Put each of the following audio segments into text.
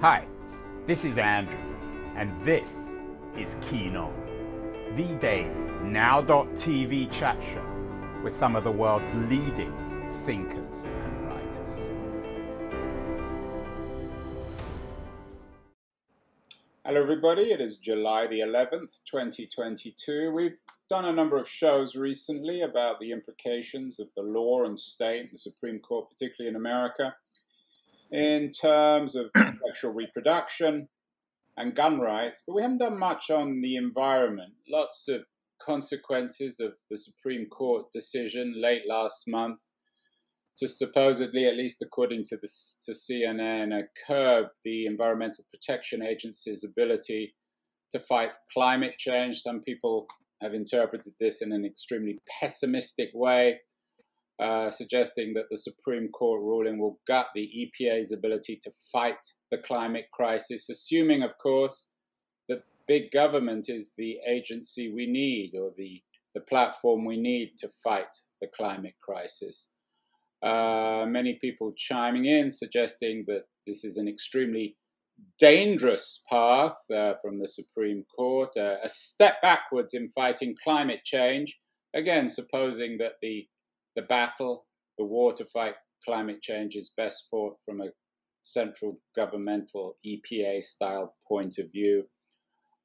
Hi, this is Andrew, and this is Keen On, the daily now.tv chat show with some of the world's leading thinkers and writers. Hello, everybody. It is July the 11th, 2022. We've done a number of shows recently about the implications of the law and state, the Supreme Court, particularly in America, in terms of sexual reproduction and gun rights, but we haven't done much on the environment. Lots of consequences of the Supreme Court decision late last month to supposedly, at least according to, the, to CNN, curb the Environmental Protection Agency's ability to fight climate change. Some people have interpreted this in an extremely pessimistic way, uh, suggesting that the Supreme Court ruling will gut the EPA's ability to fight the climate crisis, assuming, of course, that big government is the agency we need or the, the platform we need to fight the climate crisis. Uh, many people chiming in, suggesting that this is an extremely dangerous path uh, from the Supreme Court, uh, a step backwards in fighting climate change. Again, supposing that the the battle, the war to fight climate change, is best fought from a central governmental EPA style point of view.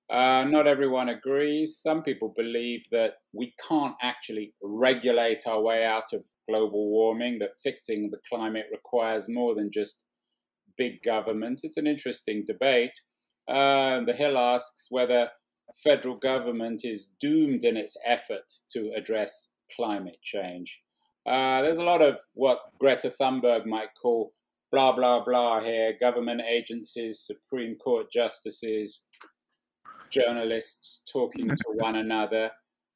Uh, not everyone agrees. Some people believe that we can't actually regulate our way out of global warming, that fixing the climate requires more than just big government. It's an interesting debate. Uh, the Hill asks whether federal government is doomed in its effort to address climate change. Uh, there's a lot of what Greta Thunberg might call blah, blah, blah here government agencies, Supreme Court justices, journalists talking to one another.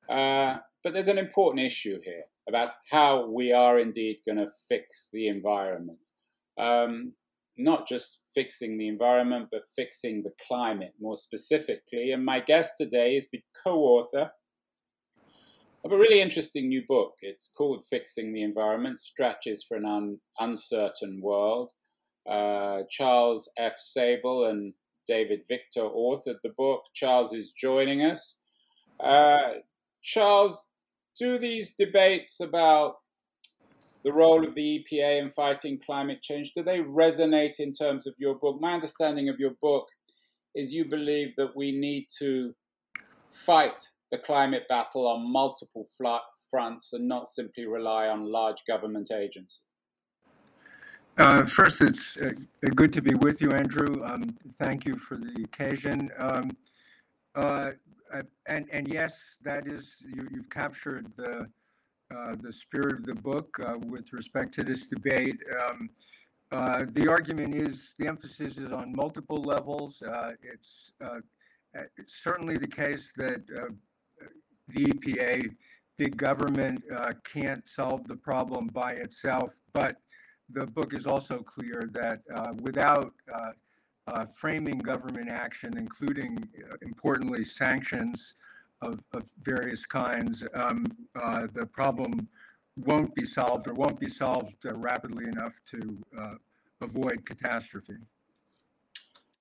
Uh, but there's an important issue here about how we are indeed going to fix the environment. Um, not just fixing the environment, but fixing the climate more specifically. And my guest today is the co author of a really interesting new book. It's called Fixing the Environment Strategies for an Un- Uncertain World. Uh, Charles F. Sabel and David Victor authored the book. Charles is joining us. Uh, Charles, do these debates about the role of the EPA in fighting climate change, do they resonate in terms of your book? My understanding of your book is you believe that we need to fight the climate battle on multiple fronts and not simply rely on large government agencies. Uh, first, it's uh, good to be with you, Andrew. Um, thank you for the occasion. Um, uh, and, and yes, that is, you, you've captured the, uh, the spirit of the book uh, with respect to this debate. Um, uh, the argument is the emphasis is on multiple levels. it's, it's certainly the case that the EPA, big government uh, can't solve the problem by itself. But the book is also clear that uh, without uh, uh framing government action, including uh, importantly sanctions of, of various kinds, um, uh, the problem won't be solved or won't be solved rapidly enough to avoid catastrophe.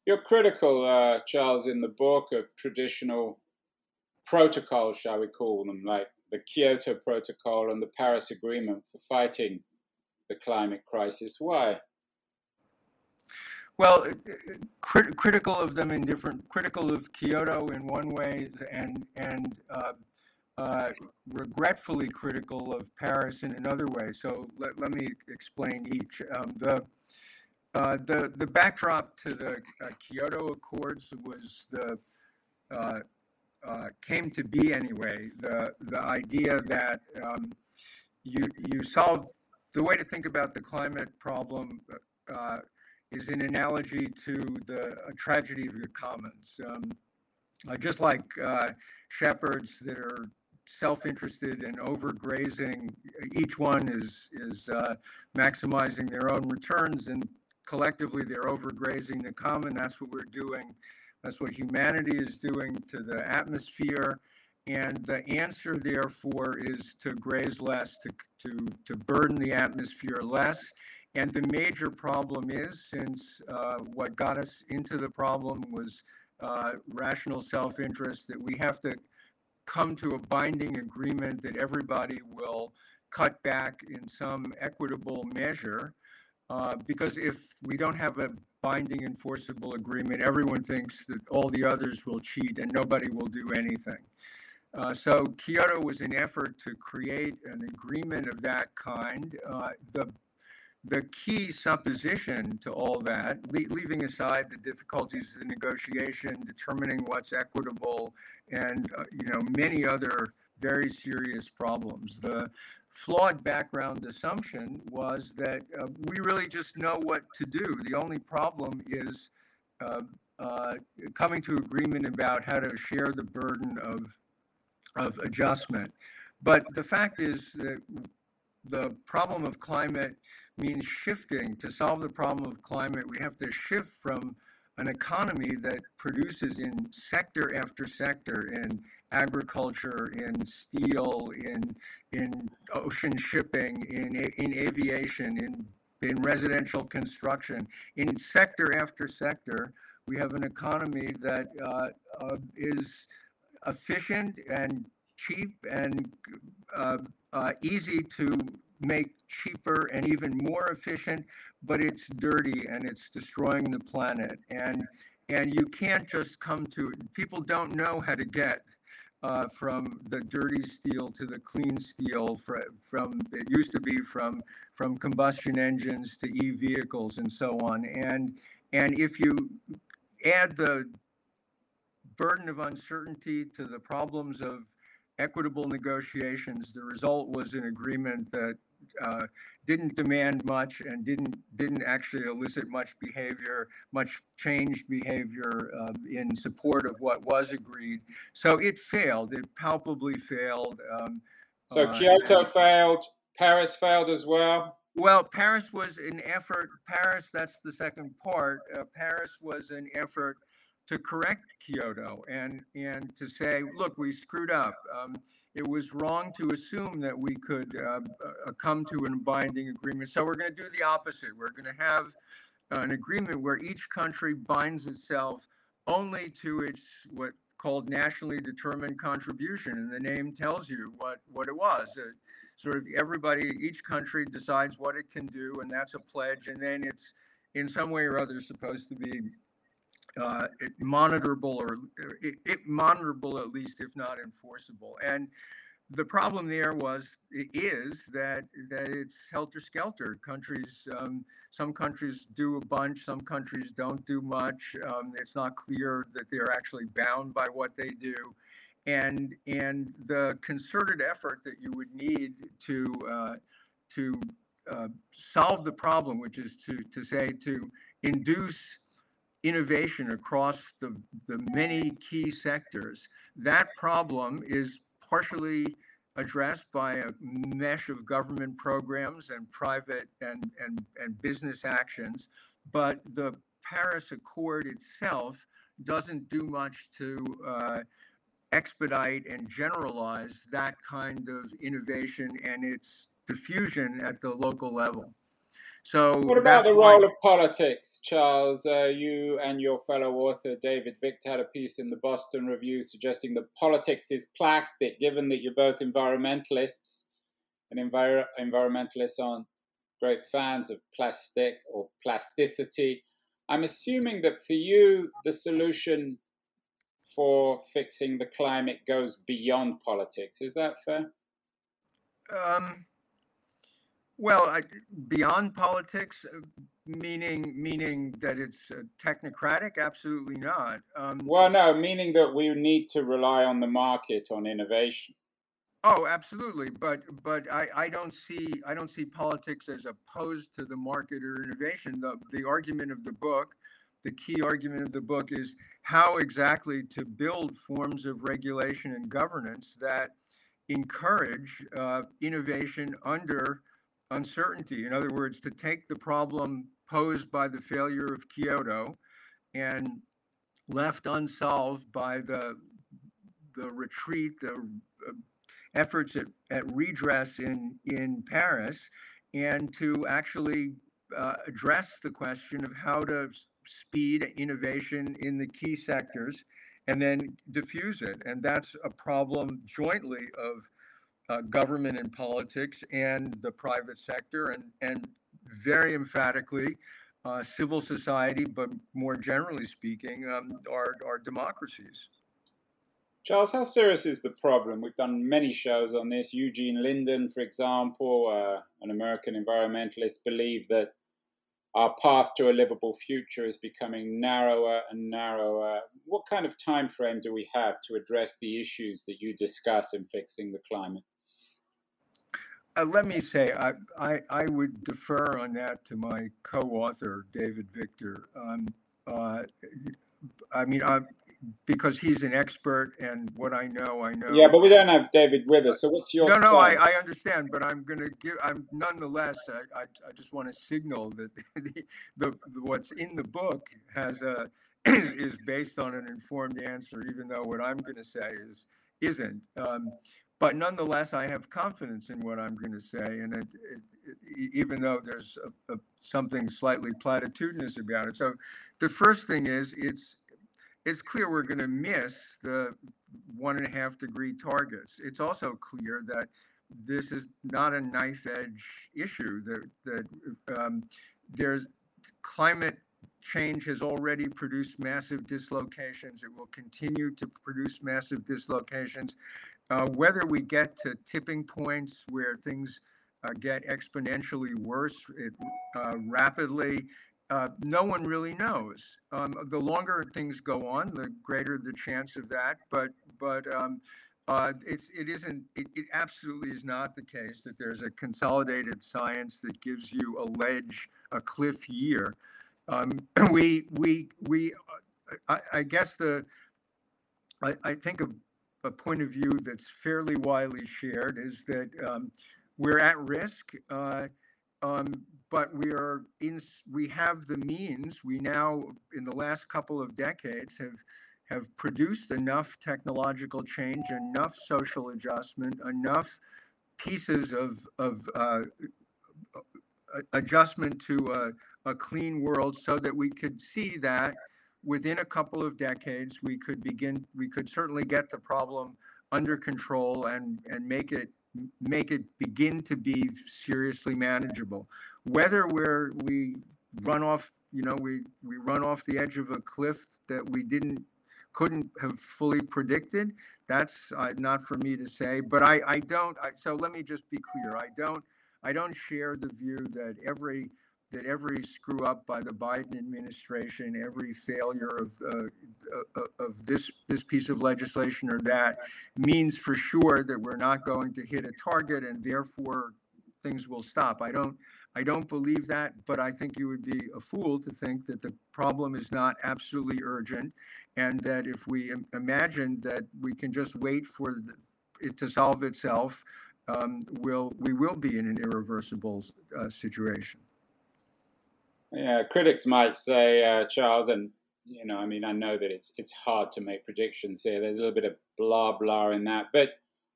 You're critical, Charles, in the book of traditional protocols, shall we call them, like the Kyoto Protocol and the Paris Agreement for fighting the climate crisis. Why? Well, crit- critical of them in different, critical of Kyoto in one way, and and uh, uh, regretfully critical of Paris in another way. So let, let me explain each. Um, the uh, the the backdrop to the uh, Kyoto Accords was the uh, came to be anyway. The the idea that um, you you solve the way to think about the climate problem uh, is an analogy to the tragedy of the commons. Um, uh, just like uh, shepherds that are self-interested and overgrazing, each one is is maximizing their own returns, and collectively they're overgrazing the common. That's what we're doing that's what humanity is doing to the atmosphere. And the answer, therefore, is to graze less, to, to, to burden the atmosphere less. and the major problem is, since uh, what got us into the problem was uh, rational self-interest, that we have to come to a binding agreement that everybody will cut back in some equitable measure. Uh, because if we don't have a binding enforceable agreement, everyone thinks that all the others will cheat and nobody will do anything. Uh, so Kyoto was an effort to create an agreement of that kind. Uh, the the key supposition to all that, le- leaving aside the difficulties of the negotiation, determining what's equitable, and uh, you know many other very serious problems. The flawed background assumption was that uh, we really just know what to do. The only problem is uh, uh, coming to agreement about how to share the burden of of adjustment. But the fact is that the problem of climate means shifting. To solve the problem of climate, we have to shift from an economy that produces in sector after sector in agriculture, in steel, in in ocean shipping, in in aviation, in in residential construction, in sector after sector, we have an economy that uh, uh, is efficient and cheap and uh, uh, easy to make cheaper and even more efficient, but it's dirty and it's destroying the planet. And and you can't just come to people don't know how to get uh, from the dirty steel to the clean steel from, from it used to be from from combustion engines to e vehicles and so on. And and if you add the burden of uncertainty to the problems of equitable negotiations, the result was an agreement that uh, didn't demand much and didn't didn't actually elicit much behavior, much changed behavior uh, in support of what was agreed. So it failed. It palpably failed. Um, so uh, Kyoto failed. Paris failed as well. Well, Paris was an effort. Paris, that's the second part. Uh, Paris was an effort to correct Kyoto and and to say, look, we screwed up. Um, it was wrong to assume that we could uh, uh, come to a binding agreement. So we're going to do the opposite. We're going to have an agreement where each country binds itself only to its what called nationally determined contribution, and the name tells you what what it was. Uh, sort of everybody, each country decides what it can do, and that's a pledge, and then it's in some way or other supposed to be uh, monitorable or it, it monitorable at least, if not enforceable. And the problem there was is that that it's helter skelter. Countries, um, some countries do a bunch, some countries don't do much. Um, it's not clear that they're actually bound by what they do, and and the concerted effort that you would need to uh, to uh, solve the problem, which is to to say to induce innovation across the, the many key sectors. That problem is partially addressed by a mesh of government programs and private and, and, and business actions. But the Paris Accord itself doesn't do much to uh, expedite and generalize that kind of innovation and its diffusion at the local level. So what about the role of politics, Charles? Uh, you and your fellow author David Victor had a piece in the Boston Review suggesting that politics is plastic, given that you're both environmentalists, and envir- environmentalists aren't great fans of plastic or plasticity. I'm assuming that for you, the solution for fixing the climate goes beyond politics. Is that fair? Um, well, I, beyond politics, uh, meaning meaning that it's uh, technocratic, absolutely not. Um, well, no, meaning that we need to rely on the market on innovation. Oh, absolutely, but but I, I don't see I don't see politics as opposed to the market or innovation. The the argument of the book, the key argument of the book is how exactly to build forms of regulation and governance that encourage uh, innovation under uncertainty. In other words, to take the problem posed by the failure of Kyoto and left unsolved by the the retreat, the uh, efforts at, at redress in in Paris, and to actually uh, address the question of how to speed innovation in the key sectors and then diffuse it. And that's a problem jointly of uh, government and politics and the private sector, and, and very emphatically, uh, civil society, but more generally speaking, um, our, our democracies. Charles, how serious is the problem? We've done many shows on this. Eugene Linden, for example, uh, an American environmentalist, believed that our path to a livable future is becoming narrower and narrower. What kind of time frame do we have to address the issues that you discuss in fixing the climate? Uh, let me say, I, I, I, would defer on that to my co-author, David Victor. Um, uh, I mean, I, because he's an expert, and what I know, I know. Yeah, but we don't have David with us. So what's your? No, no, I, I understand, but I'm going to give. I'm nonetheless. I, I, I just want to signal that the, the, the what's in the book has a is, is based on an informed answer, even though what I'm going to say is isn't. Um, but nonetheless, I have confidence in what I'm going to say, and it, it, it, even though there's a, a, something slightly platitudinous about it. So, the first thing is it's it's clear we're going to miss the one and a half degree targets. It's also clear that this is not a knife edge issue. That that um, there's climate change has already produced massive dislocations. It will continue to produce massive dislocations. Uh, whether we get to tipping points where things uh, get exponentially worse it, uh, rapidly, uh, no one really knows. Um, the longer things go on, the greater the chance of that. But but um, uh, it's it isn't it, it, absolutely is not the case that there's a consolidated science that gives you a ledge a cliff year. Um, we we we uh, I, I guess the I, I think a, a point of view that's fairly widely shared is that um, we're at risk. Uh, um, but we are in, we have the means. We now, in the last couple of decades, have have produced enough technological change, enough social adjustment, enough pieces of of uh, adjustment to a, a clean world, so that we could see that within a couple of decades we could begin. We could certainly get the problem under control and and make it make it begin to be seriously manageable. Whether we're we run off, you know, we we run off the edge of a cliff that we didn't couldn't have fully predicted. That's uh, not for me to say, but I I don't. I, so let me just be clear. I don't I don't share the view that every that every screw up by the Biden administration, every failure of uh, uh, of this this piece of legislation or that means for sure that we're not going to hit a target and therefore things will stop. I don't I don't believe that, but I think you would be a fool to think that the problem is not absolutely urgent, and that if we imagine that we can just wait for it to solve itself, um, will we will be in an irreversible uh, situation. Yeah, critics might say, uh, Charles, and you know, I mean, I know that it's it's hard to make predictions here. There's a little bit of blah blah in that, but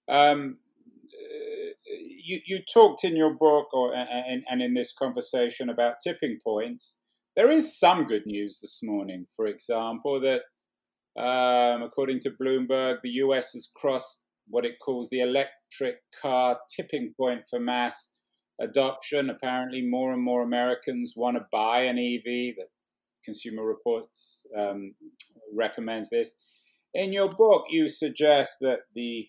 um, you you talked in your book or and, and in this conversation about tipping points. There is some good news this morning. For example, that um, according to Bloomberg, the U.S. has crossed what it calls the electric car tipping point for mass adoption. Apparently, more and more Americans want to buy an EV. That Consumer Reports um, recommends this. In your book, you suggest that the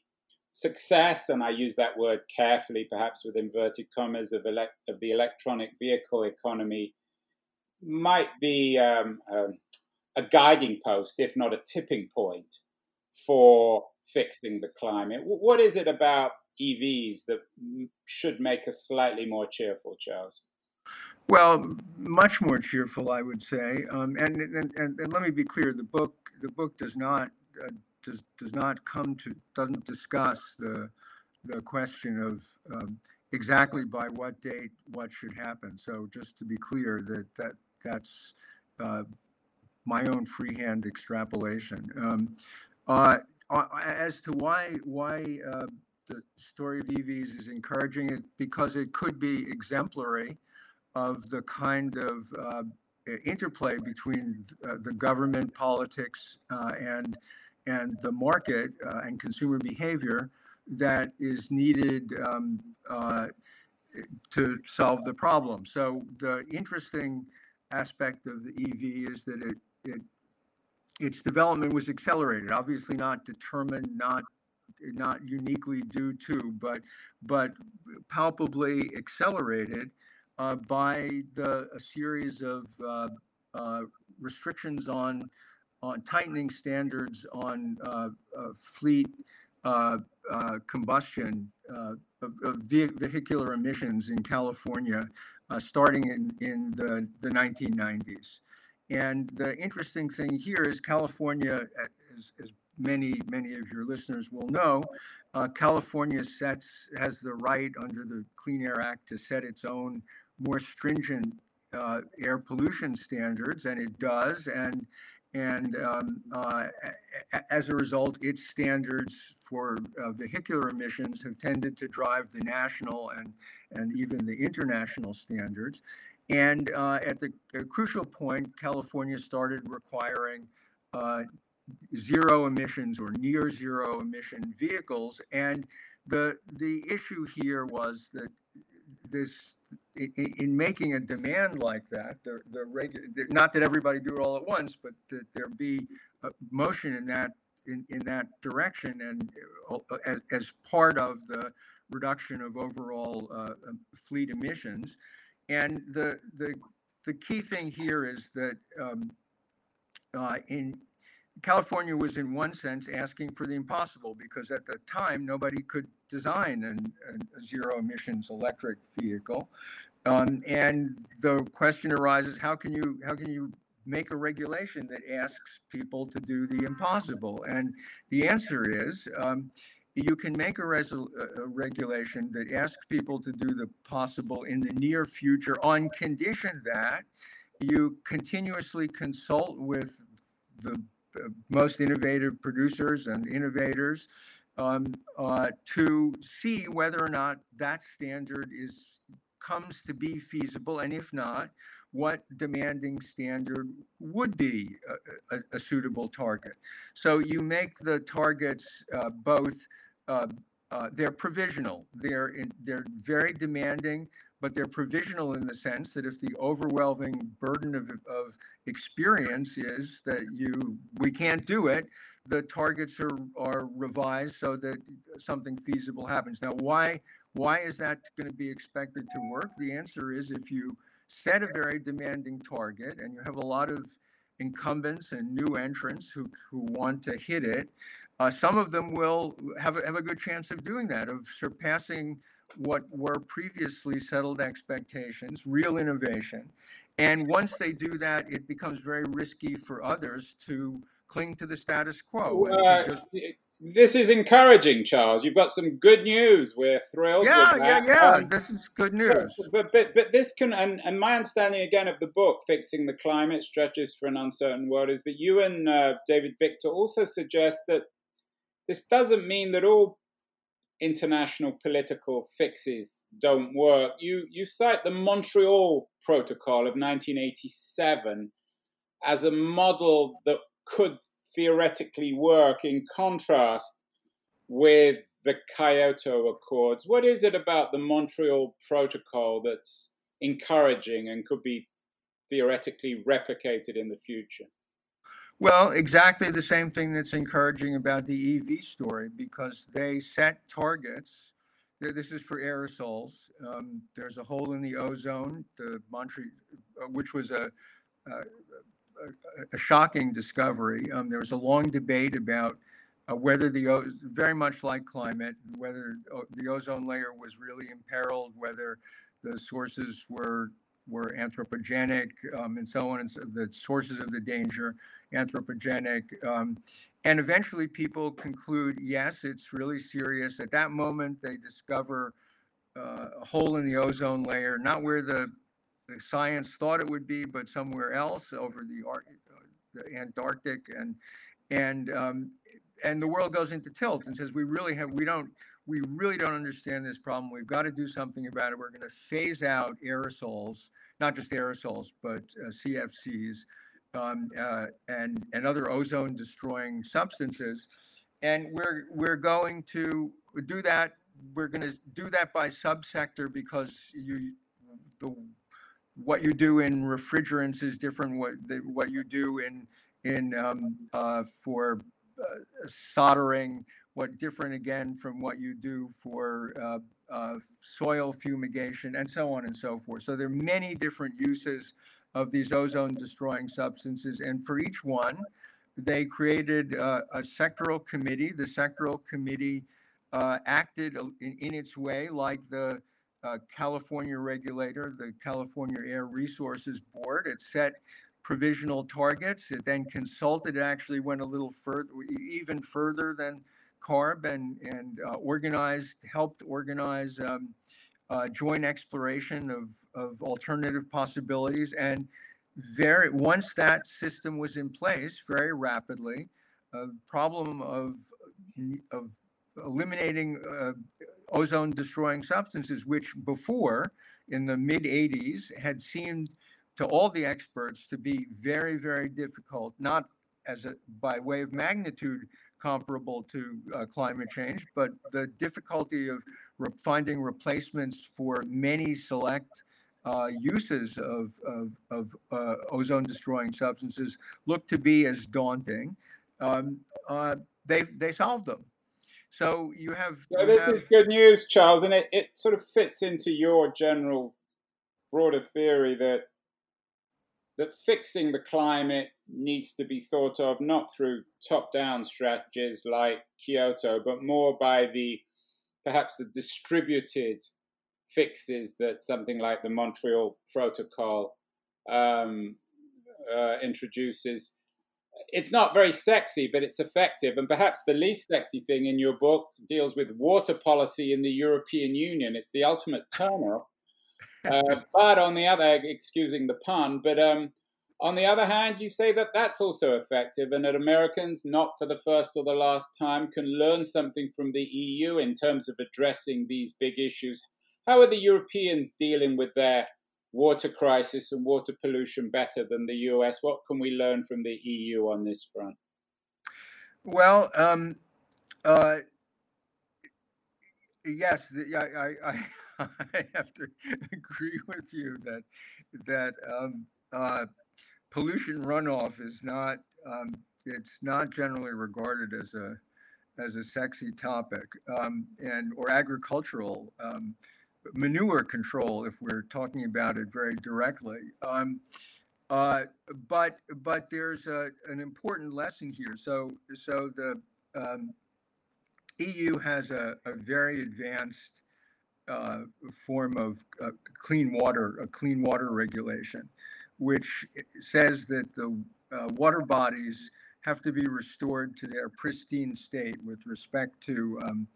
success, and I use that word carefully, perhaps with inverted commas, of, elect- of the electronic vehicle economy might be um, um, a guiding post, if not a tipping point, for fixing the climate. What is it about EVs that should make us slightly more cheerful, Charles? Well, much more cheerful, I would say. Um, and, and, and, and, let me be clear: the book the book does not uh, does does not come to doesn't discuss the the question of um, exactly by what date what should happen. So just to be clear, that that that's uh, my own freehand extrapolation. Um, uh, uh as to why why uh, the story of EVs is encouraging because it could be exemplary of the kind of uh, interplay between uh, the government politics uh, and and the market uh, and consumer behavior that is needed um, uh, to solve the problem. So the interesting aspect of the EV is that it, it its development was accelerated. Obviously, not determined, not not uniquely due to, but but palpably accelerated uh, by the a series of uh, uh, restrictions on on tightening standards on uh, uh, fleet uh, combustion of, of vehicular emissions in California, starting in in the the 1990s. And the interesting thing here is California, as, as many, many of your listeners will know, uh, California sets, has the right under the Clean Air Act to set its own more stringent uh, air pollution standards, and it does. And and um, uh, as a result, its standards for uh, vehicular emissions have tended to drive the national and and even the international standards. And uh, at the crucial point, California started requiring uh, zero emissions or near zero emission vehicles. And the the issue here was that this in, in making a demand like that, the the regu- not that everybody do it all at once, but that there be motion in that in, in that direction and uh, as, as part of the reduction of overall uh, fleet emissions. And the the the key thing here is that um, uh, in California was in one sense asking for the impossible because at the time nobody could design an, a zero emissions electric vehicle. Um, and the question arises: How can you how can you make a regulation that asks people to do the impossible? And the answer is um, you can make a, resol- a regulation that asks people to do the possible in the near future on condition that you continuously consult with the most innovative producers and innovators um, uh, to see whether or not that standard is comes to be feasible, and if not, what demanding standard would be a, a, a suitable target. So you make the targets uh, both, uh, uh, they're provisional, they're, in, they're very demanding, but they're provisional in the sense that if the overwhelming burden of, of experience is that you we can't do it, the targets are, are revised so that something feasible happens. Now, why why is that going to be expected to work? The answer is if you set a very demanding target and you have a lot of incumbents and new entrants who, who want to hit it, uh, some of them will have a, have a good chance of doing that, of surpassing what were previously settled expectations, real innovation. And once they do that, it becomes very risky for others to cling to the status quo. Uh, just, this is encouraging, Charles. You've got some good news. We're thrilled. Yeah, yeah, yeah. Um, this is good news. But, but but this can and, and my understanding again of the book, "Fixing the Climate: Strategies for an Uncertain World," is that you and uh, David Victor also suggest that this doesn't mean that all international political fixes don't work. You you cite the Montreal Protocol of 1987 as a model that could theoretically work in contrast with the Kyoto Accords. What is it about the Montreal Protocol that's encouraging and could be theoretically replicated in the future? Well, exactly the same thing that's encouraging about the EV story because they set targets. This is for aerosols. Um, there's a hole in the ozone, the Montreal, uh, which was a, a, a shocking discovery. Um, there was a long debate about uh, whether the very much like climate, whether the ozone layer was really imperiled, whether the sources were were anthropogenic, um, and so on, and so the sources of the danger anthropogenic. Um, and eventually, people conclude, yes, it's really serious. At that moment, they discover uh, a hole in the ozone layer, not where the the science thought it would be, but somewhere else over the, Ar- the Antarctic, and and um, and the world goes into tilt and says we really have we don't we really don't understand this problem. We've got to do something about it. We're going to phase out aerosols, not just aerosols, but uh, CFCs um, uh, and and other ozone destroying substances, and we're we're going to do that. We're going to do that by subsector because you the what you do in refrigerants is different what the, what you do in in um, uh, for uh, soldering what different again from what you do for uh, uh, soil fumigation and so on and so forth. So there are many different uses of these ozone destroying substances. And for each one, they created uh, a sectoral committee. The sectoral committee uh, acted in, in, its way like the uh, California regulator, the California Air Resources Board. It set provisional targets. It then consulted, it actually went a little further, even further than CARB and, and uh, organized, helped organize um, uh, joint exploration of, of alternative possibilities. And very, once that system was in place, very rapidly, a problem of, of eliminating uh, ozone destroying substances, which before in the mid 80s had seemed to all the experts to be very, very difficult, not as a by way of magnitude comparable to uh, climate change, but the difficulty of re- finding replacements for many select uh, uses of, of, of uh, ozone destroying substances look to be as daunting. Um, uh, they, they solved them. So you have. So this have, is good news, Charles, and it, it sort of fits into your general broader theory that that fixing the climate needs to be thought of not through top down strategies like Kyoto, but more by the perhaps the distributed fixes that something like the Montreal Protocol um, uh, introduces. It's not very sexy, but it's effective. And perhaps the least sexy thing in your book deals with water policy in the European Union. It's the ultimate turn uh, but on the other, excusing the pun, but um, on the other hand, you say that that's also effective and that Americans, not for the first or the last time, can learn something from the EU in terms of addressing these big issues. How are the Europeans dealing with their water crisis and water pollution better than the US? What can we learn from the EU on this front? Well, um, uh, yes, I, I, I, have to agree with you that that um, uh, pollution runoff is not um, it's not generally regarded as a as a sexy topic um, and or agricultural um, manure control if we're talking about it very directly. Um, uh, but but there's a, an important lesson here. So so the um, EU has a, a very advanced uh, form of uh, clean water a clean water regulation which says that the uh, water bodies have to be restored to their pristine state with respect to um,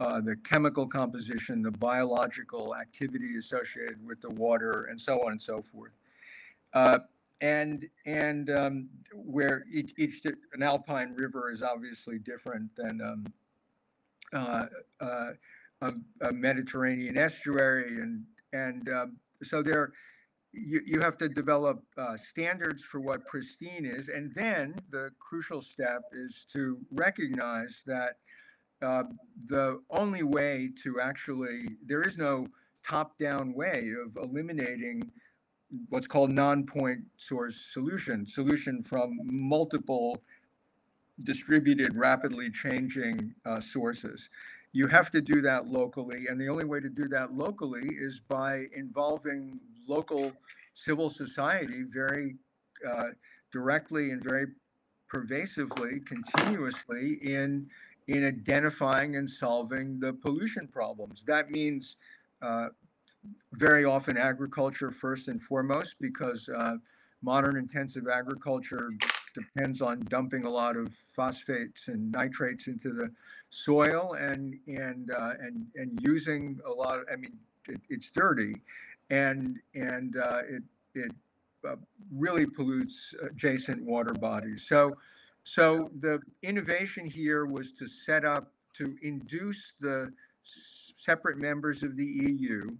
uh, the chemical composition, the biological activity associated with the water, and so on and so forth. Uh, and and um, where each, each, an alpine river is obviously different than um, uh, uh, a, a, Mediterranean estuary, and and um, so there you, you have to develop uh, standards for what pristine is. And then the crucial step is to recognize that uh, the only way to actually, there is no top down way of eliminating what's called non point source solution, solution from multiple distributed, rapidly changing uh, sources. You have to do that locally, and the only way to do that locally is by involving local civil society very uh, directly and very pervasively, continuously in in identifying and solving the pollution problems. That means uh, very often agriculture first and foremost, because uh, modern intensive agriculture depends on dumping a lot of phosphates and nitrates into the soil and and uh, and and using a lot. Of, I mean, it, it's dirty, and and uh, it it uh, really pollutes adjacent water bodies. So so the innovation here was to set up to induce the separate members of the EU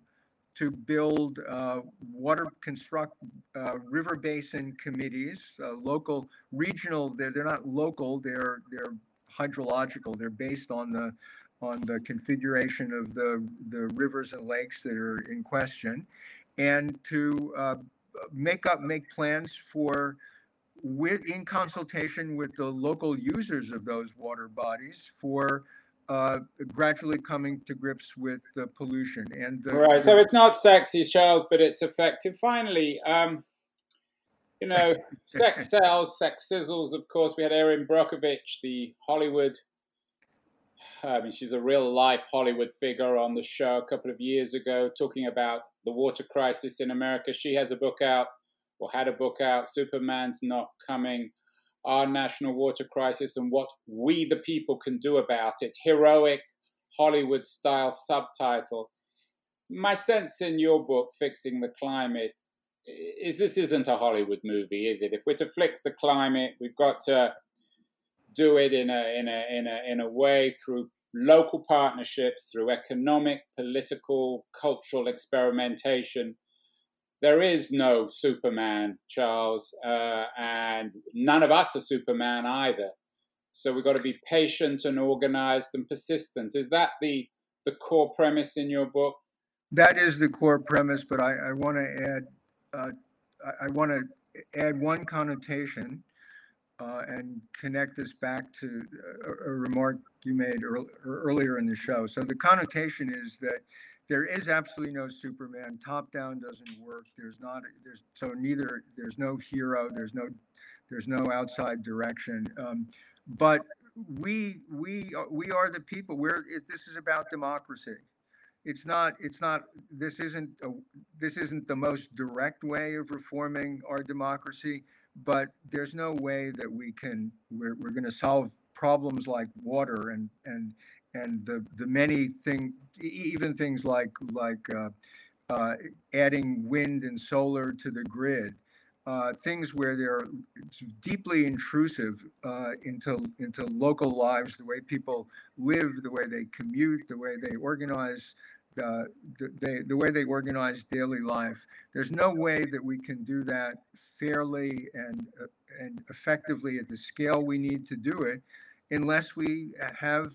to build uh, water construct uh, river basin committees, uh, local, regional. They're, they're not local. They're they're hydrological. They're based on the on the configuration of the the rivers and lakes that are in question, and to uh, make up make plans for with in consultation with the local users of those water bodies for uh, gradually coming to grips with the pollution and the, Right. So it's not sexy, Charles, but it's effective. Finally, um, you know, sex sells, sex sizzles. Of course, we had Erin Brockovich, the Hollywood. I mean, she's a real life Hollywood figure on the show a couple of years ago, talking about the water crisis in America. She has a book out, or had a book out. Superman's not coming. Our national water crisis and what we, the people, can do about it. Heroic Hollywood style subtitle my sense in your book, Fixing the Climate, is this isn't a Hollywood movie, is it? If we're to fix the climate, we've got to do it in a in a in a in a way through local partnerships, through economic, political, cultural experimentation. There is no Superman, Charles, uh, and none of us are Superman either. So we've got to be patient and organized and persistent. Is that the the core premise in your book? that is the core premise, but I, I want to add, uh, I, I want to add one connotation uh, and connect this back to a, a remark you made earl- earlier in the show. So the connotation is that there is absolutely no Superman. Top down doesn't work. There's not. There's so neither. There's no hero. There's no. There's no outside direction. Um, but we we we are the people. We're this is about democracy it's not it's not this isn't a, this isn't the most direct way of reforming our democracy but there's no way that we can we're, we're going to solve problems like water and and and the the many thing even things like like uh, uh, adding wind and solar to the grid uh, things where they're deeply intrusive into into local lives, the way people live, the way they commute, the way they organize, uh, the, they, the way they organize daily life. There's no way that we can do that fairly and uh, and effectively at the scale we need to do it, unless we have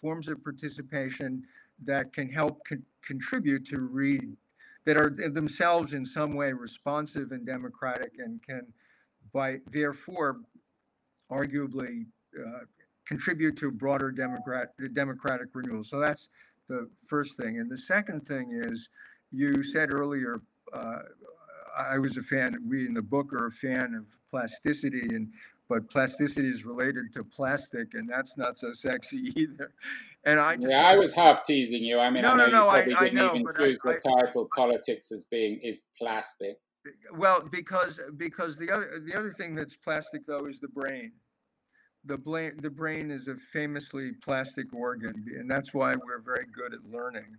forms of participation that can help con- contribute to re that are themselves in some way responsive and democratic and can by therefore arguably uh, contribute to broader democrat democratic renewal. So that's the first thing. And the second thing is you said earlier uh, i was a fan we in the book are a fan of plasticity and but plasticity is related to plastic and that's not so sexy either and i just Yeah, I was half teasing you. I mean, No, I no, know no, I- you probably I didn't know, even but I- choose the I- title "Politics as being is plastic." Well, because because the other the other thing that's plastic though is the brain. The brain the brain is a famously plastic organ, and that's why we're very good at learning.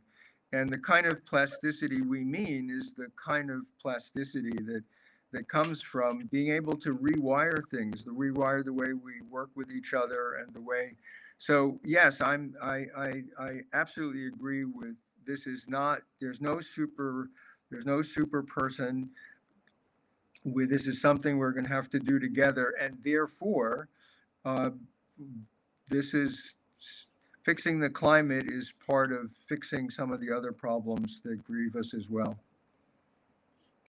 And the kind of plasticity we mean is the kind of plasticity that that comes from being able to rewire things, to rewire the way we work with each other and the way. So yes, I'm I I, I absolutely agree with this. Is not there's no super there's no super person we, this is something we're going to have to do together, and therefore, uh, this is fixing the climate is part of fixing some of the other problems that grieve us as well.